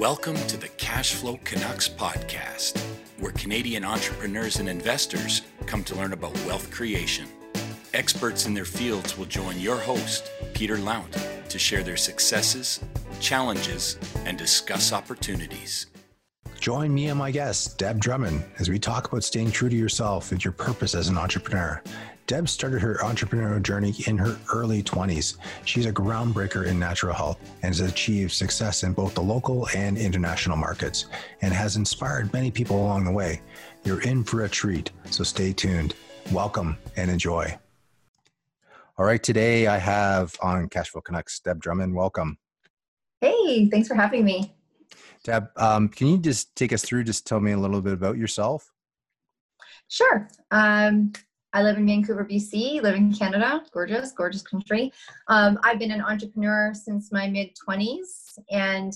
Welcome to the Cashflow Canucks podcast, where Canadian entrepreneurs and investors come to learn about wealth creation. Experts in their fields will join your host, Peter Lount, to share their successes, challenges, and discuss opportunities. Join me and my guest, Deb Drummond, as we talk about staying true to yourself and your purpose as an entrepreneur. Deb started her entrepreneurial journey in her early 20s. She's a groundbreaker in natural health and has achieved success in both the local and international markets and has inspired many people along the way. You're in for a treat, so stay tuned. Welcome and enjoy. All right, today I have on Cashflow Canucks Deb Drummond. Welcome. Hey, thanks for having me. Deb, um, can you just take us through, just tell me a little bit about yourself? Sure. Um, I live in Vancouver, BC, live in Canada, gorgeous, gorgeous country. Um, I've been an entrepreneur since my mid 20s. And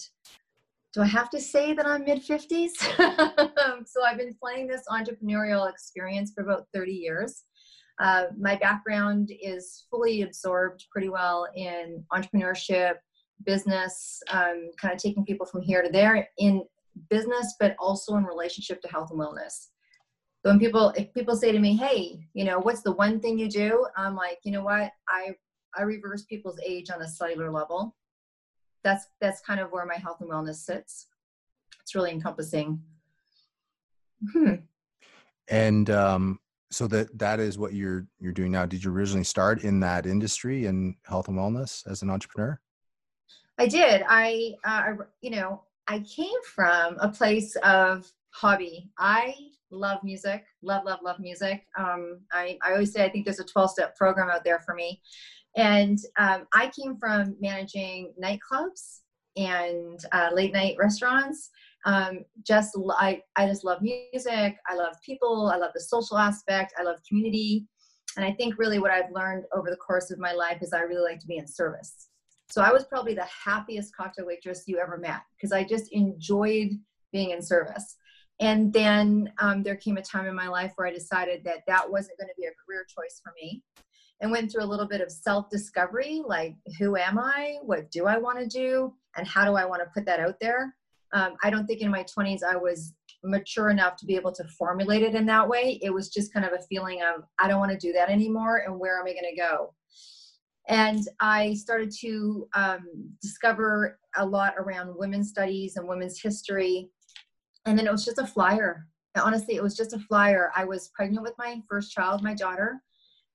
do I have to say that I'm mid 50s? so I've been playing this entrepreneurial experience for about 30 years. Uh, my background is fully absorbed pretty well in entrepreneurship, business, um, kind of taking people from here to there in business, but also in relationship to health and wellness. So when people, if people say to me, "Hey, you know, what's the one thing you do?" I'm like, you know what, I I reverse people's age on a cellular level. That's that's kind of where my health and wellness sits. It's really encompassing. Hmm. And um, so that that is what you're you're doing now. Did you originally start in that industry in health and wellness as an entrepreneur? I did. I, uh, you know, I came from a place of hobby. I love music, love, love, love music. Um, I, I always say I think there's a 12 step program out there for me. And um, I came from managing nightclubs and uh, late night restaurants. Um, just I, I just love music. I love people. I love the social aspect. I love community. And I think really what I've learned over the course of my life is I really like to be in service. So I was probably the happiest cocktail waitress you ever met because I just enjoyed being in service. And then um, there came a time in my life where I decided that that wasn't going to be a career choice for me and went through a little bit of self discovery like, who am I? What do I want to do? And how do I want to put that out there? Um, I don't think in my 20s I was mature enough to be able to formulate it in that way. It was just kind of a feeling of, I don't want to do that anymore. And where am I going to go? And I started to um, discover a lot around women's studies and women's history and then it was just a flyer. Honestly it was just a flyer. I was pregnant with my first child my daughter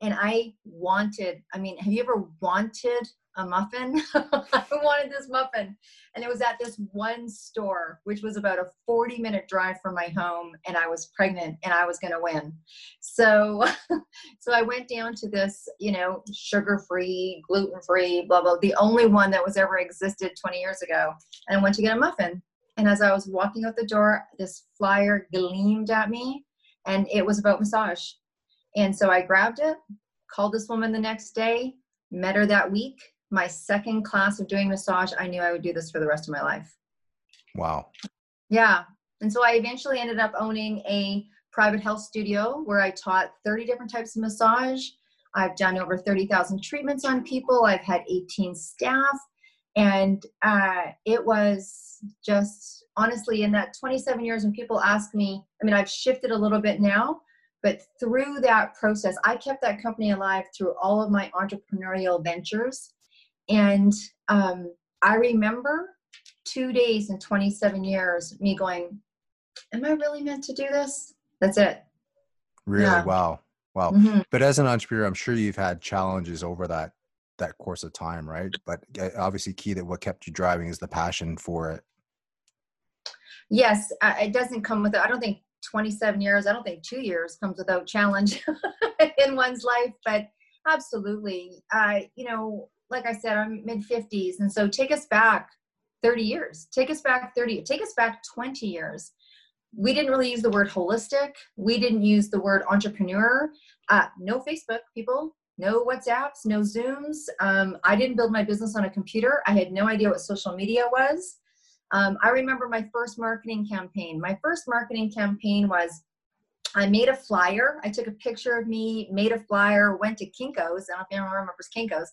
and i wanted i mean have you ever wanted a muffin? I wanted this muffin. And it was at this one store which was about a 40 minute drive from my home and i was pregnant and i was going to win. So so i went down to this you know sugar free gluten free blah blah the only one that was ever existed 20 years ago and i went to get a muffin and as I was walking out the door, this flyer gleamed at me and it was about massage. And so I grabbed it, called this woman the next day, met her that week. My second class of doing massage, I knew I would do this for the rest of my life. Wow. Yeah. And so I eventually ended up owning a private health studio where I taught 30 different types of massage. I've done over 30,000 treatments on people. I've had 18 staff. And uh, it was just honestly in that 27 years when people ask me i mean i've shifted a little bit now but through that process i kept that company alive through all of my entrepreneurial ventures. And um, i remember two days in 27 years me going am i really meant to do this? That's it. Really? Yeah. wow. Wow. Mm-hmm. but as an entrepreneur i'm sure you've had challenges over that that course of time right but obviously key that what kept you driving is the passion for it yes, it doesn't come with, I don't think 27 years, I don't think two years comes without challenge in one's life, but absolutely. Uh, you know, like I said, I'm mid 50s. And so take us back 30 years, take us back 30, take us back 20 years. We didn't really use the word holistic. We didn't use the word entrepreneur. Uh, no Facebook, people, no WhatsApps, no Zooms. Um, I didn't build my business on a computer. I had no idea what social media was. Um, I remember my first marketing campaign. My first marketing campaign was I made a flyer. I took a picture of me, made a flyer, went to Kinko's. I don't know if anyone remembers Kinko's.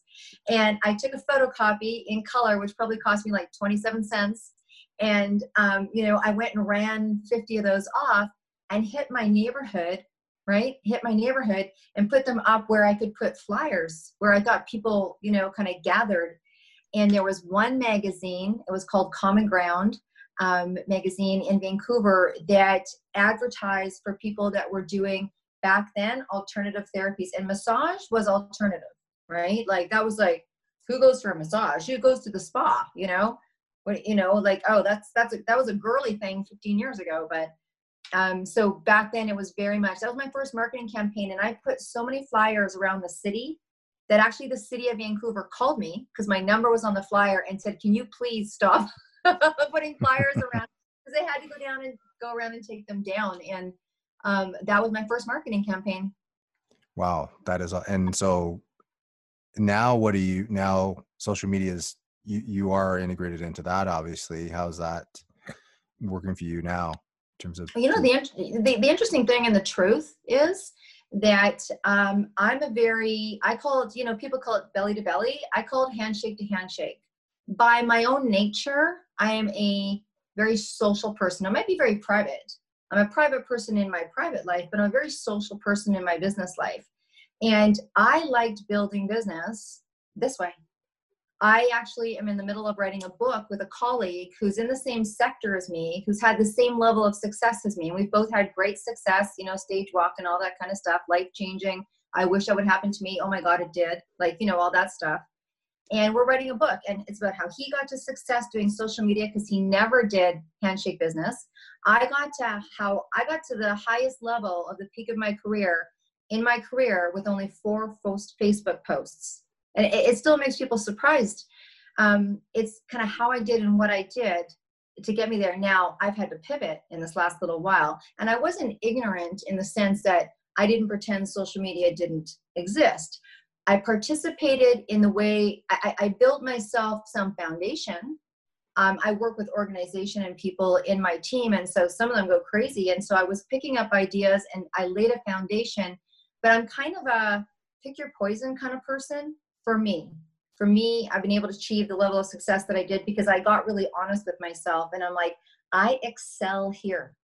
And I took a photocopy in color, which probably cost me like 27 cents. And, um, you know, I went and ran 50 of those off and hit my neighborhood, right? Hit my neighborhood and put them up where I could put flyers, where I thought people, you know, kind of gathered. And there was one magazine, it was called Common Ground um, magazine in Vancouver, that advertised for people that were doing back then alternative therapies. And massage was alternative, right? Like that was like, who goes for a massage? Who goes to the spa? You know, what you know, like oh, that's that's a, that was a girly thing 15 years ago. But um, so back then it was very much that was my first marketing campaign, and I put so many flyers around the city that actually the city of Vancouver called me because my number was on the flyer and said, "Can you please stop putting flyers around?" Because they had to go down and go around and take them down, and um, that was my first marketing campaign. Wow, that is, and so now what do you now social media is you you are integrated into that obviously how's that working for you now in terms of you know the, the, the interesting thing and the truth is that um, i'm a very i call it you know people call it belly to belly. I call it handshake to handshake. By my own nature i am a very social person. I might be very private. I'm a private person in my private life but i'm a very social person in my business life. And I liked building business this way. I actually am in the middle of writing a book with a colleague who's in the same sector as me, who's had the same level of success as me. And we've both had great success, you know, stage walk and all that kind of stuff, life changing. I wish that would happen to me. Oh my God, it did. Like, you know, all that stuff. And we're writing a book, and it's about how he got to success doing social media because he never did handshake business. I got to how I got to the highest level of the peak of my career in my career with only four Facebook posts. And it, it still makes people surprised. Um, it's kind of how I did and what I did to get me there. Now I've had to pivot in this last little while. And I wasn't ignorant in the sense that I didn't pretend social media didn't exist. I participated in the way I, I built myself some foundation. Um, I work with organization and people in my team, and so some of them go crazy. And so I was picking up ideas and I laid a foundation but I'm kind of a pick your poison kind of person for me. For me, I've been able to achieve the level of success that I did because I got really honest with myself and I'm like, I excel here.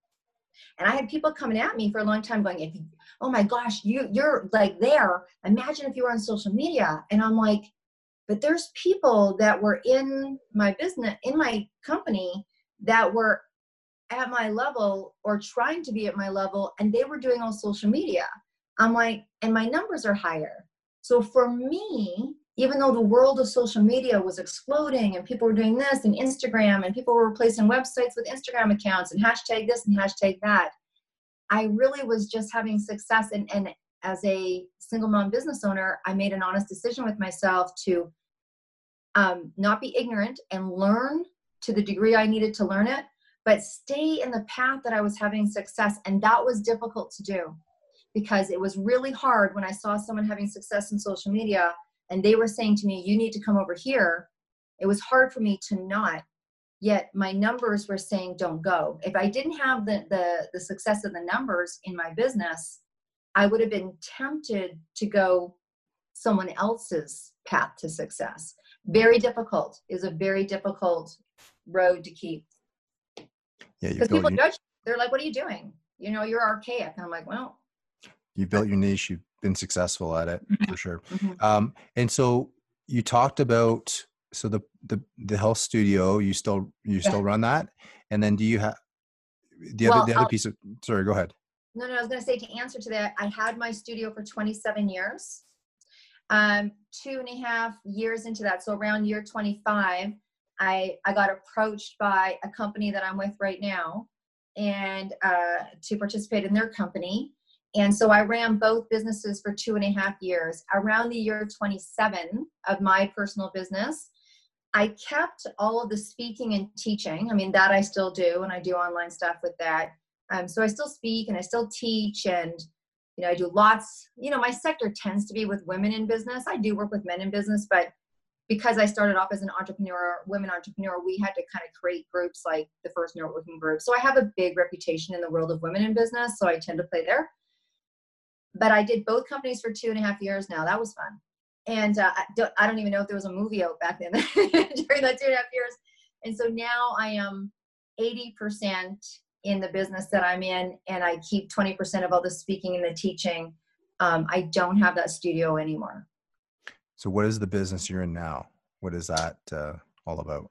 And I had people coming at me for a long time going, oh my gosh, you you're like there. Imagine if you were on social media. And I'm like, but there's people that were in my business, in my company that were at my level or trying to be at my level and they were doing all social media. I'm like, and my numbers are higher. So for me, even though the world of social media was exploding and people were doing this and Instagram and people were replacing websites with Instagram accounts and hashtag this and hashtag that, I really was just having success. And, and as a single mom business owner, I made an honest decision with myself to um, not be ignorant and learn to the degree I needed to learn it, but stay in the path that I was having success. And that was difficult to do because it was really hard when I saw someone having success in social media and they were saying to me, You need to come over here. It was hard for me to not. Yet my numbers were saying, Don't go. If I didn't have the, the, the success of the numbers in my business, I would have been tempted to go someone else's path to success. Very difficult is a very difficult road to keep. Yeah, because people judge. They're like, "What are you doing? You know, you're archaic." And I'm like, "Well, you built your niche you've been successful at it mm-hmm. for sure mm-hmm. um, and so you talked about so the the the health studio you still you yeah. still run that and then do you have the well, other the other I'll, piece of sorry go ahead no no i was going to say to answer to that i had my studio for 27 years um two and a half years into that so around year 25 i i got approached by a company that i'm with right now and uh, to participate in their company and so I ran both businesses for two and a half years. Around the year 27 of my personal business, I kept all of the speaking and teaching. I mean, that I still do, and I do online stuff with that. Um, so I still speak and I still teach, and you know, I do lots. You know, my sector tends to be with women in business. I do work with men in business, but because I started off as an entrepreneur, women entrepreneur, we had to kind of create groups like the first networking group. So I have a big reputation in the world of women in business, so I tend to play there but I did both companies for two and a half years now. That was fun. And uh, I, don't, I don't even know if there was a movie out back then during that two and a half years. And so now I am 80% in the business that I'm in, and I keep 20% of all the speaking and the teaching. Um, I don't have that studio anymore. So, what is the business you're in now? What is that uh, all about?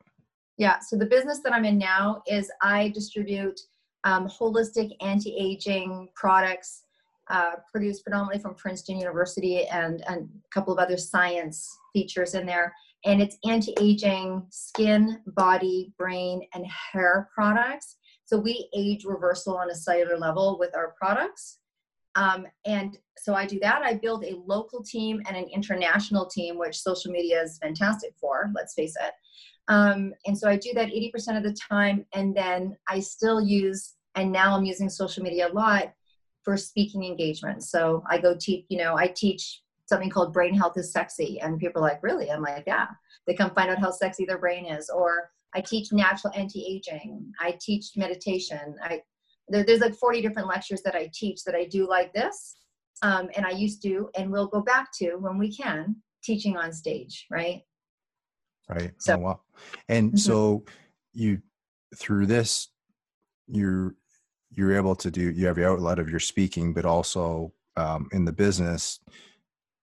Yeah, so the business that I'm in now is I distribute um, holistic anti aging products uh, produced predominantly from Princeton University and, and a couple of other science features in there. And it's anti aging skin, body, brain, and hair products. So we age reversal on a cellular level with our products. Um, and so I do that. I build a local team and an international team, which social media is fantastic for, let's face it. Um, and so I do that 80% of the time. And then I still use, and now I'm using social media a lot for speaking engagements. So I go teach, you know, I teach something called brain health is sexy. And people are like, really? I'm like, yeah. They come find out how sexy their brain is. Or I teach natural anti-aging. I teach meditation. I there, there's like 40 different lectures that I teach that I do like this. Um, and I used to, and we'll go back to when we can, teaching on stage, right? Right. So, oh, wow. And mm-hmm. so you, through this, you're, you're able to do, you have your outlet of your speaking, but also um, in the business,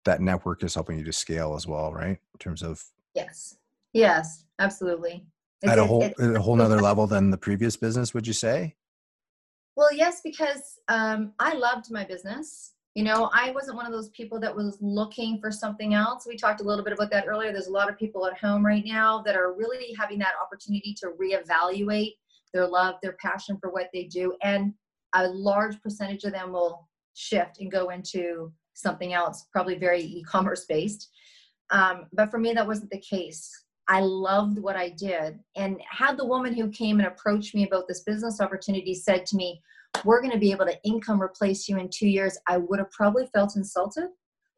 that network is helping you to scale as well, right? In terms of. Yes. Yes, absolutely. It's, at a whole, a whole nother level than the previous business, would you say? Well, yes, because um, I loved my business. You know, I wasn't one of those people that was looking for something else. We talked a little bit about that earlier. There's a lot of people at home right now that are really having that opportunity to reevaluate their love, their passion for what they do. And a large percentage of them will shift and go into something else, probably very e commerce based. Um, but for me, that wasn't the case. I loved what I did. And had the woman who came and approached me about this business opportunity said to me, We're going to be able to income replace you in two years, I would have probably felt insulted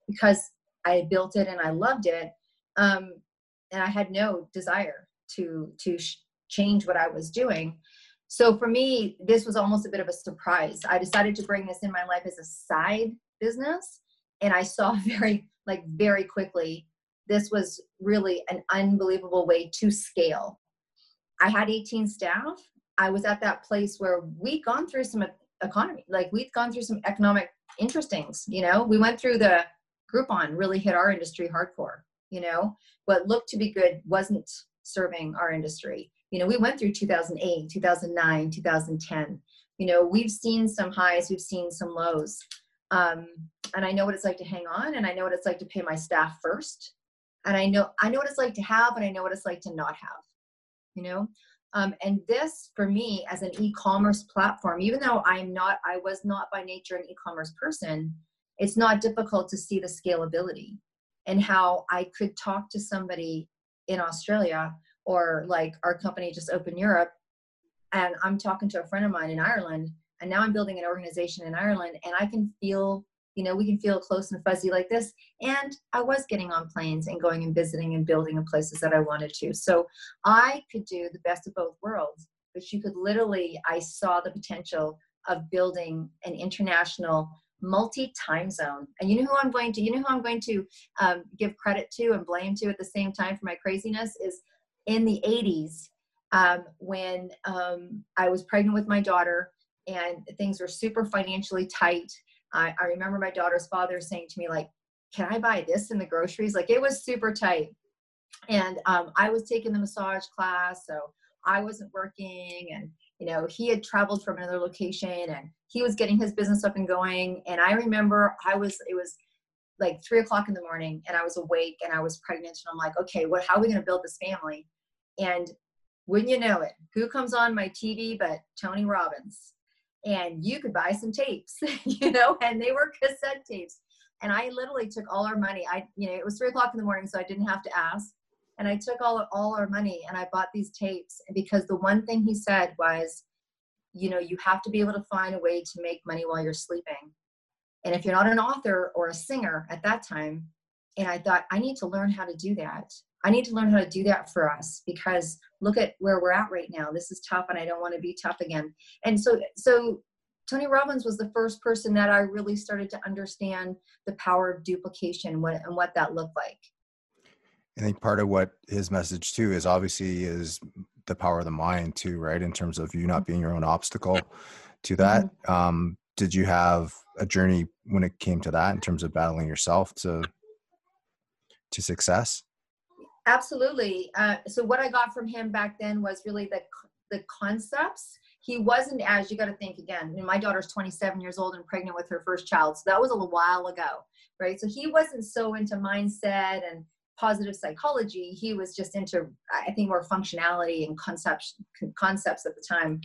because I built it and I loved it. Um, and I had no desire to, to change what I was doing. So for me, this was almost a bit of a surprise. I decided to bring this in my life as a side business. And I saw very, like, very quickly this was really an unbelievable way to scale. I had 18 staff. I was at that place where we'd gone through some economy, like we'd gone through some economic interestings. You know, we went through the Groupon, really hit our industry hardcore. You know, what looked to be good wasn't serving our industry. You know, we went through 2008, 2009, 2010. You know, we've seen some highs, we've seen some lows. Um, and I know what it's like to hang on, and I know what it's like to pay my staff first and i know i know what it's like to have and i know what it's like to not have you know um, and this for me as an e-commerce platform even though i'm not i was not by nature an e-commerce person it's not difficult to see the scalability and how i could talk to somebody in australia or like our company just opened europe and i'm talking to a friend of mine in ireland and now i'm building an organization in ireland and i can feel you know we can feel close and fuzzy like this and i was getting on planes and going and visiting and building in places that i wanted to. So i could do the best of both worlds but you could literally i saw the potential of building an international multi time zone. And you know who i'm going to you know who i'm going to um, give credit to and blame to at the same time for my craziness is in the 80s um, when um, i was pregnant with my daughter and things were super financially tight I, I remember my daughter's father saying to me, like, can I buy this in the groceries? Like it was super tight. And um, I was taking the massage class, so I wasn't working. And, you know, he had traveled from another location and he was getting his business up and going. And I remember I was, it was like three o'clock in the morning and I was awake and I was pregnant. And I'm like, okay, what, how are we going to build this family? And wouldn't you know it, who comes on my TV but Tony Robbins? and you could buy some tapes, you know, and they were cassette tapes. And I literally took all our money. I, you know, it was three o'clock in the morning, so I didn't have to ask. And I took all all our money and I bought these tapes because the one thing he said was, you know, you have to be able to find a way to make money while you're sleeping. And if you're not an author or a singer at that time, and I thought I need to learn how to do that. I need to learn how to do that for us because look at where we're at right now. This is tough and I don't want to be tough again. And so so Tony Robbins was the first person that I really started to understand the power of duplication what, and what that looked like. I think part of what his message too is obviously is the power of the mind too, right? In terms of you not being your own obstacle to that. Mm-hmm. Um, did you have a journey when it came to that in terms of battling yourself to to success? Absolutely. Uh, so what I got from him back then was really the the concepts. He wasn't as you got to think again. my daughter's 27 years old and pregnant with her first child, so that was a little while ago, right? So he wasn't so into mindset and positive psychology. He was just into, I think, more functionality and concepts concepts at the time.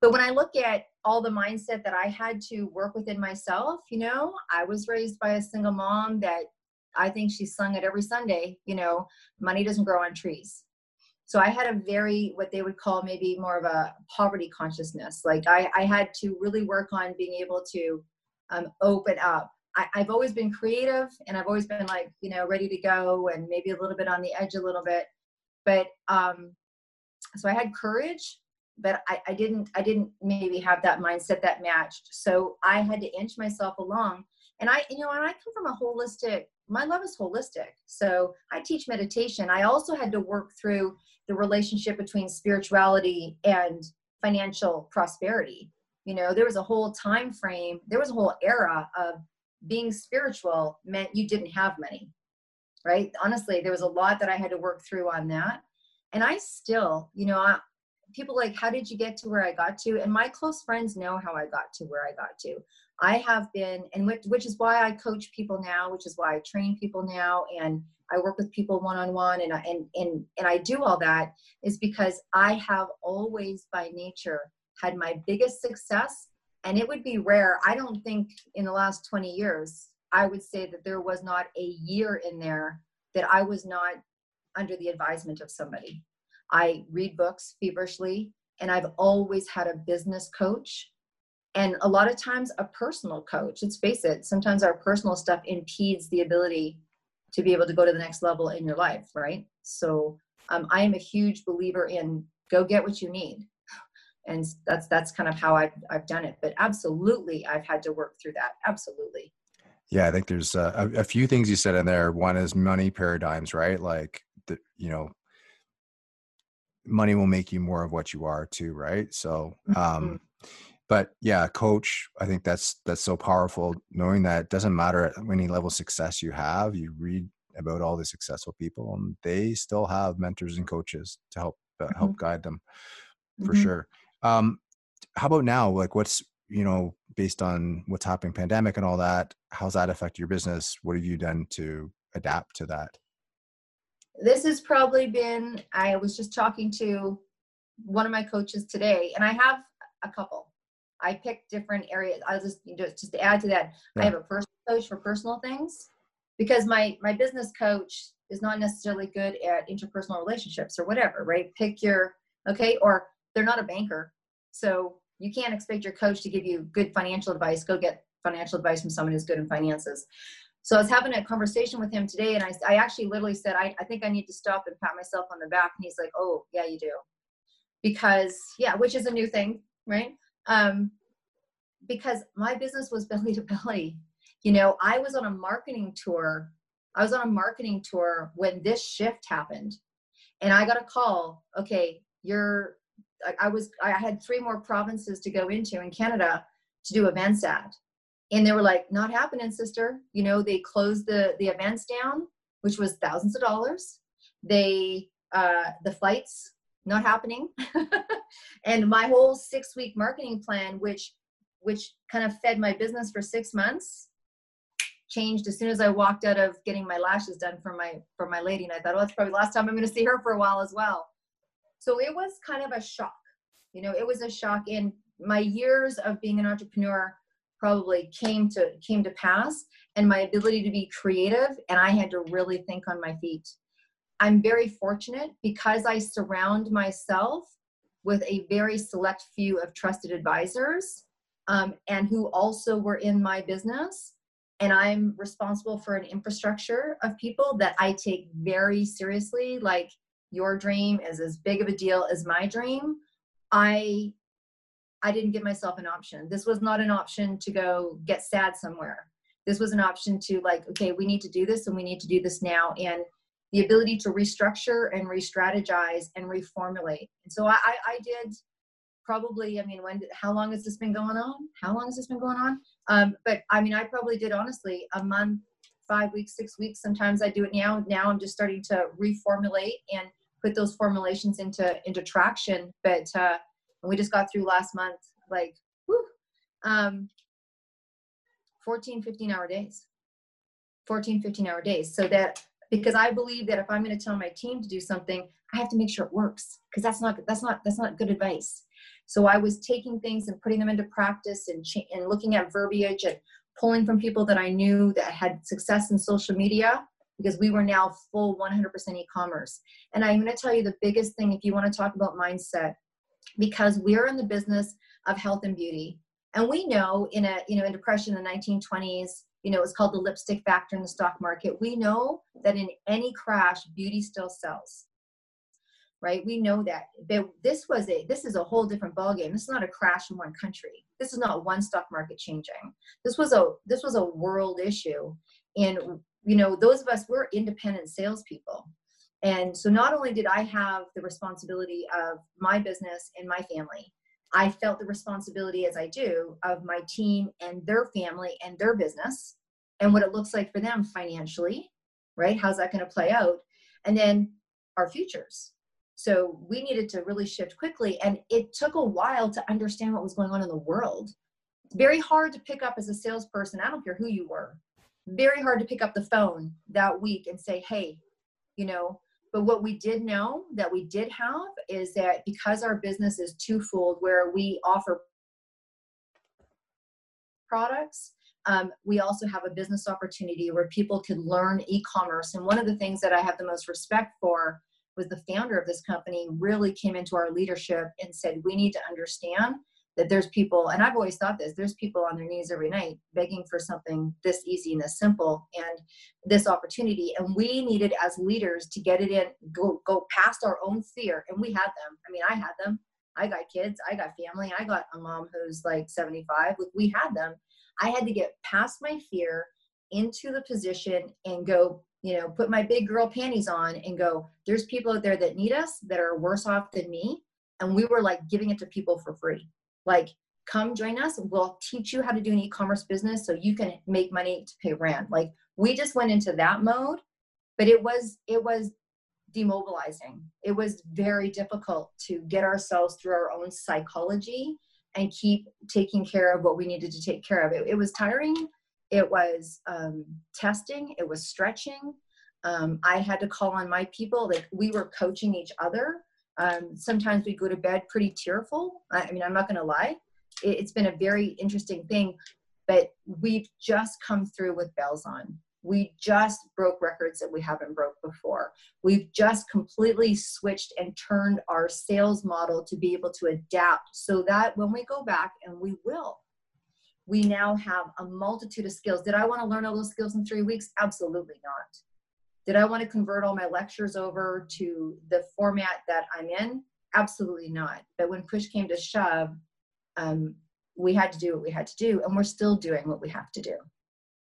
But when I look at all the mindset that I had to work within myself, you know, I was raised by a single mom that I think she sung it every Sunday, you know, money doesn't grow on trees. So I had a very, what they would call maybe more of a poverty consciousness. Like I, I had to really work on being able to um, open up. I, I've always been creative and I've always been like, you know, ready to go and maybe a little bit on the edge a little bit. But um, so I had courage, but I, I didn't, I didn't maybe have that mindset that matched. So I had to inch myself along. And I, you know, and I come from a holistic my love is holistic. So I teach meditation. I also had to work through the relationship between spirituality and financial prosperity. You know, there was a whole time frame, there was a whole era of being spiritual meant you didn't have money. Right? Honestly, there was a lot that I had to work through on that. And I still, you know, I, people like, how did you get to where I got to? And my close friends know how I got to where I got to. I have been, and which, which is why I coach people now, which is why I train people now, and I work with people one on one, and and and and I do all that is because I have always, by nature, had my biggest success, and it would be rare. I don't think in the last twenty years I would say that there was not a year in there that I was not under the advisement of somebody. I read books feverishly, and I've always had a business coach and a lot of times a personal coach let's face it sometimes our personal stuff impedes the ability to be able to go to the next level in your life right? So um, i am a huge believer in go get what you need. And that's that's kind of how I've, I've done it. But absolutely i've had to work through that. Absolutely. Yeah i think there's a, a few things you said in there. One is money paradigms right? Like the, you know money will make you more of what you are too right? So um mm-hmm but yeah coach i think that's that's so powerful knowing that it doesn't matter at any level of success you have you read about all the successful people and they still have mentors and coaches to help uh, mm-hmm. help guide them for mm-hmm. sure. Um how about now? Like what's you know based on what's happening pandemic and all that how's that affect your business? What have you done to adapt to that? This has probably been i was just talking to one of my coaches today and i have a couple I pick different areas. I'll just just just to add to that, yeah. I have a personal coach for personal things because my my business coach is not necessarily good at interpersonal relationships or whatever, right? Pick your okay, or they're not a banker, so you can't expect your coach to give you good financial advice. Go get financial advice from someone who's good in finances. So I was having a conversation with him today, and I, I actually literally said, I, I think I need to stop and pat myself on the back. And he's like, Oh, yeah, you do. Because, yeah, which is a new thing, right? Um, because my business was belly to belly. You know, I was on a marketing tour. I was on a marketing tour when this shift happened, and I got a call. Okay, you're. I, was. I had three more provinces to go into in Canada to do events at, and they were like, "Not happening, sister." You know, they closed the the events down, which was thousands of dollars. They uh, the flights not happening. and my whole six week marketing plan, which which kind of fed my business for six months, changed as soon as I walked out of getting my lashes done for my for my lady. And I thought, oh, that's probably the last time I'm going to see her for a while as well. So it was kind of a shock. You know, it was a shock. In my years of being an entrepreneur probably came to came to pass and my ability to be creative and i had to really think on my feet I'm very fortunate because I surround myself with a very select few of trusted advisors um, and who also were in my business. And I'm responsible for an infrastructure of people that I take very seriously. Like your dream is as big of a deal as my dream. I I didn't give myself an option. This was not an option to go get sad somewhere. This was an option to like, okay, we need to do this and we need to do this now. And the ability to restructure and re-strategize and reformulate. And so I, I, did probably, I mean, when, how long has this been going on? How long has this been going on? Um, but I mean, I probably did honestly a month, five weeks, six weeks. Sometimes I do it now. Now I'm just starting to reformulate and put those formulations into, into traction. But, uh, we just got through last month, like, whew, um, 14, 15 hour days, 14, 15 hour days. So that because I believe that if I'm going to tell my team to do something, I have to make sure it works because that's not that's not that's not good advice. So I was taking things and putting them into practice and and looking at verbiage and pulling from people that I knew that had success in social media because we were now full 100% e-commerce. And I'm going to tell you the biggest thing if you want to talk about mindset because we're in the business of health and beauty. And we know in a you know in depression in the 1920s you know, it's called the lipstick factor in the stock market. We know that in any crash, beauty still sells. Right? We know that. But this was a this is a whole different ballgame. This is not a crash in one country. This is not one stock market changing. This was a this was a world issue. And you know, those of us we're independent salespeople. And so not only did I have the responsibility of my business and my family, I felt the responsibility as I do of my team and their family and their business and what it looks like for them financially, right? How's that going to play out? And then our futures. So we needed to really shift quickly. And it took a while to understand what was going on in the world. It's very hard to pick up as a salesperson. I don't care who you were. Very hard to pick up the phone that week and say, hey, you know, but what we did know that we did have is that because our business is twofold, where we offer products, um, we also have a business opportunity where people can learn e-commerce. And one of the things that I have the most respect for was the founder of this company really came into our leadership and said, we need to understand that there's people, and I've always thought this, there's people on their knees every night begging for something this easy and this simple and this opportunity. And we needed as leaders to get it in, go, go past our own fear. And we had them. I mean, I had them. I got kids, I got family, I got a mom who's like 75. Like we had them. I had to get past my fear into the position and go, you know, put my big girl panties on and go, there's people out there that need us that are worse off than me. And we were like giving it to people for free like come join us. We'll teach you how to do an e-commerce business so you can make money to pay rent. Like we just went into that mode but it was it was demobilizing. It was very difficult to get ourselves through our own psychology and keep taking care of what we needed to take care of. It, it was tiring. It was um, testing. It was stretching. Um, i had to call on my people. Like we were coaching each other um, sometimes we go to bed pretty tearful. I, I mean, I'm not going to lie. It, it's been a very interesting thing, but we've just come through with bells on. We just broke records that we haven't broke before. We've just completely switched and turned our sales model to be able to adapt so that when we go back, and we will, we now have a multitude of skills. Did I want to learn all those skills in three weeks? Absolutely not. Did I want to convert all my lectures over to the format that I'm in? Absolutely not. But when push came to shove, um, we had to do what we had to do, and we're still doing what we have to do.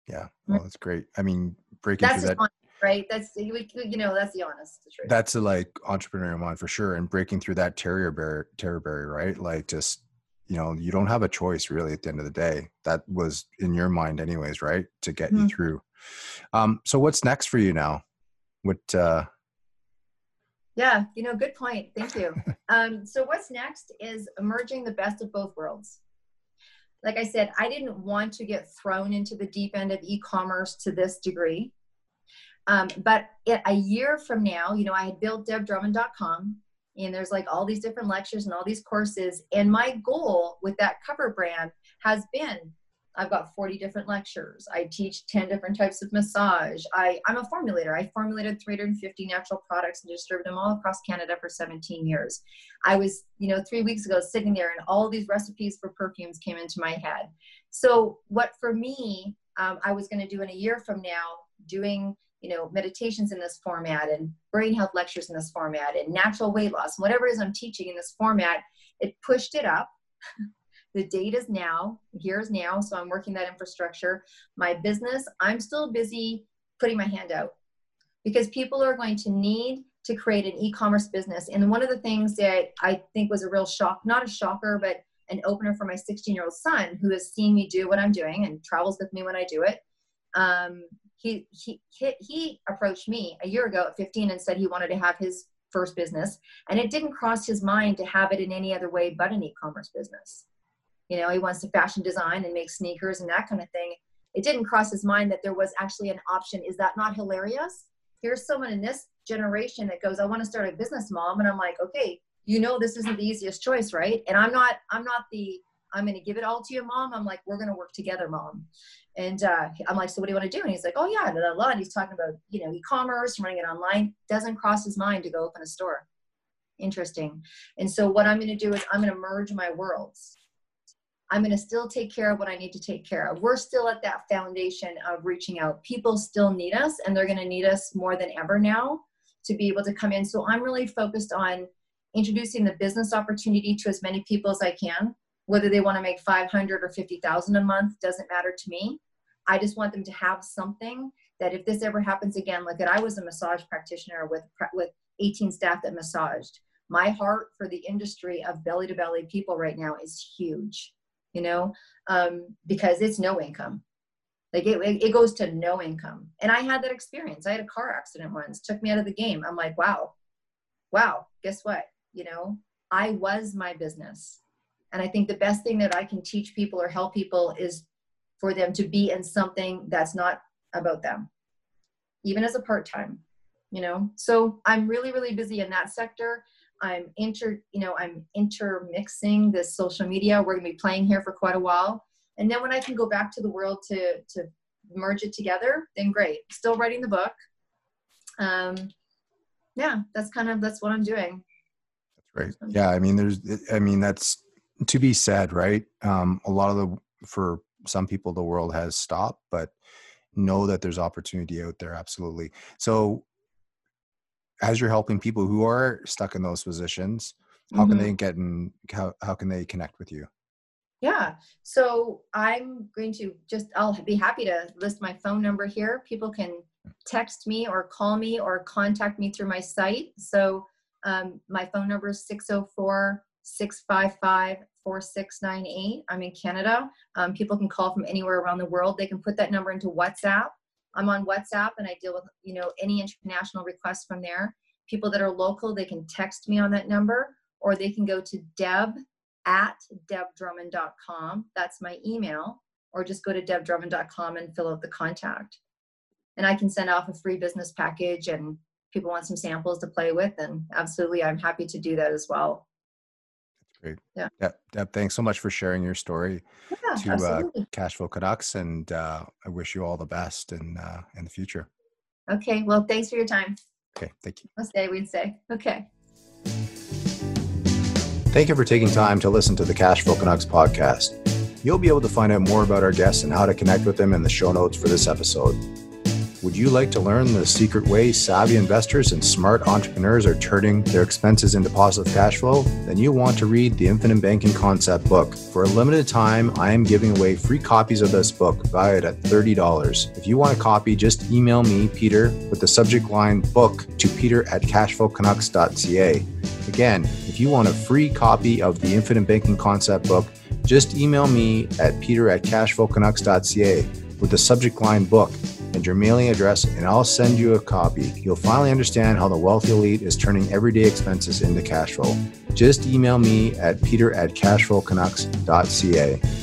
Yeah, well, that's great. I mean, breaking that's through that, honest, right? That's you know, that's the honest truth. That's a like entrepreneurial mind for sure, and breaking through that terrier barrier, terror barrier, right? Like just you know, you don't have a choice really at the end of the day. That was in your mind, anyways, right? To get mm-hmm. you through. Um, so what's next for you now? What uh yeah you know good point. Thank you. Um so what's next is emerging the best of both worlds. Like i said i didn't want to get thrown into the deep end of e-commerce to this degree. Um, but a year from now you know i had built debdrummond.com and there's like all these different lectures and all these courses and my goal with that cover brand has been I've got 40 different lectures. I teach 10 different types of massage. I, I'm a formulator. I formulated 350 natural products and distributed them all across Canada for 17 years. I was, you know, three weeks ago sitting there and all these recipes for perfumes came into my head. So, what for me, um, I was going to do in a year from now, doing, you know, meditations in this format and brain health lectures in this format and natural weight loss, whatever it is I'm teaching in this format, it pushed it up. The date is now, here's now. So I'm working that infrastructure. My business, I'm still busy putting my hand out. because people are going to need to create an e-commerce business. And one of the things that I think was a real shock, not a shocker, but an opener for my 16 year old son who has seen me do what I'm doing and travels with me when I do it. Um, he, he, he approached me a year ago at 15 and said he wanted to have his first business. And it didn't cross his mind to have it in any other way but an e commerce business. You know, he wants to fashion design and make sneakers and that kind of thing. It didn't cross his mind that there was actually an option. Is that not hilarious? Here's someone in this generation that goes, I want to start a business, mom. And I'm like, okay, you know this isn't the easiest choice right and i'm not i'm not the i'm going to give it all to you mom i'm like we're going to work together mom and uh, i'm like so what do you want to do and he's like oh yeah blah, blah, and he's talking about you know e-commerce running it online doesn't cross his mind to go open a store interesting and so what i'm going to do is i'm going to merge my worlds i'm going to still take care of what i need to take care of we're still at that foundation of reaching out people still need us and they're going to need us more than ever now to be able to come in so i'm really focused on introducing the business opportunity to as many people as I can. Whether they want to make 500 or 50,000 a month doesn't matter to me. I just want them to have something that if this ever happens again, look at I was a massage practitioner with with 18 staff that massaged. My heart for the industry of belly to belly people right now is huge, you know, um, because it's no income. Like it, it goes to no income. And I had that experience. I had a car accident once, took me out of the game. I'm like, wow, wow, guess what? you know i was my business and i think the best thing that i can teach people or help people is for them to be in something that's not about them even as a part-time you know so i'm really really busy in that sector i'm inter you know i'm intermixing this social media we're going to be playing here for quite a while and then when i can go back to the world to to merge it together then great still writing the book um yeah that's kind of that's what i'm doing That's Right. Yeah. I mean, there's, I mean, that's to be said, right? Um, a lot of the, for some people, the world has stopped, but know that there's opportunity out there. Absolutely. So, as you're helping people who are stuck in those positions, how mm-hmm. can they get in? How, how can they connect with you? Yeah. So I'm going to just, I'll be happy to list my phone number here. People can text me or call me or contact me through my site. So um, my phone number is 604 655 4698. I'm in Canada. Um, people can call from anywhere around the world. They can put that number into WhatsApp. I'm on WhatsApp and I deal with you know any international requests from there. People that are local, they can text me on that number or they can go to deb at debdrummond.com. That's my email. Or just go to debdrummond.com and fill out the contact. And I can send off a free business package and people want some samples to play with, and absolutely, I'm happy to do that as well. Great. Yeah. Deb, Deb thanks so much for sharing your story yeah, to uh, Cashflow Canucks, and uh, I wish you all the best in uh, in the future. Okay. Well, thanks for your time. Okay. Thank you. I'll stay. We'd say. Okay. Thank you for taking time to listen to the Cashflow Canucks podcast. You'll be able to find out more about our guests and how to connect with them in the show notes for this episode. Would you like to learn the secret way savvy investors and smart entrepreneurs are turning their expenses into positive cash flow? Then you want to read the Infinite Banking Concept book. For a limited time, I am giving away free copies of this book valued at $30. If you want a copy, just email me, Peter, with the subject line book to peter at cashflowcanucks.ca. Again, if you want a free copy of the Infinite Banking Concept book, just email me at peter at cashflowcanucks.ca with the subject line book and your mailing address, and I'll send you a copy. You'll finally understand how the wealthy elite is turning everyday expenses into cash flow. Just email me at peter at cashflowcanucks.ca.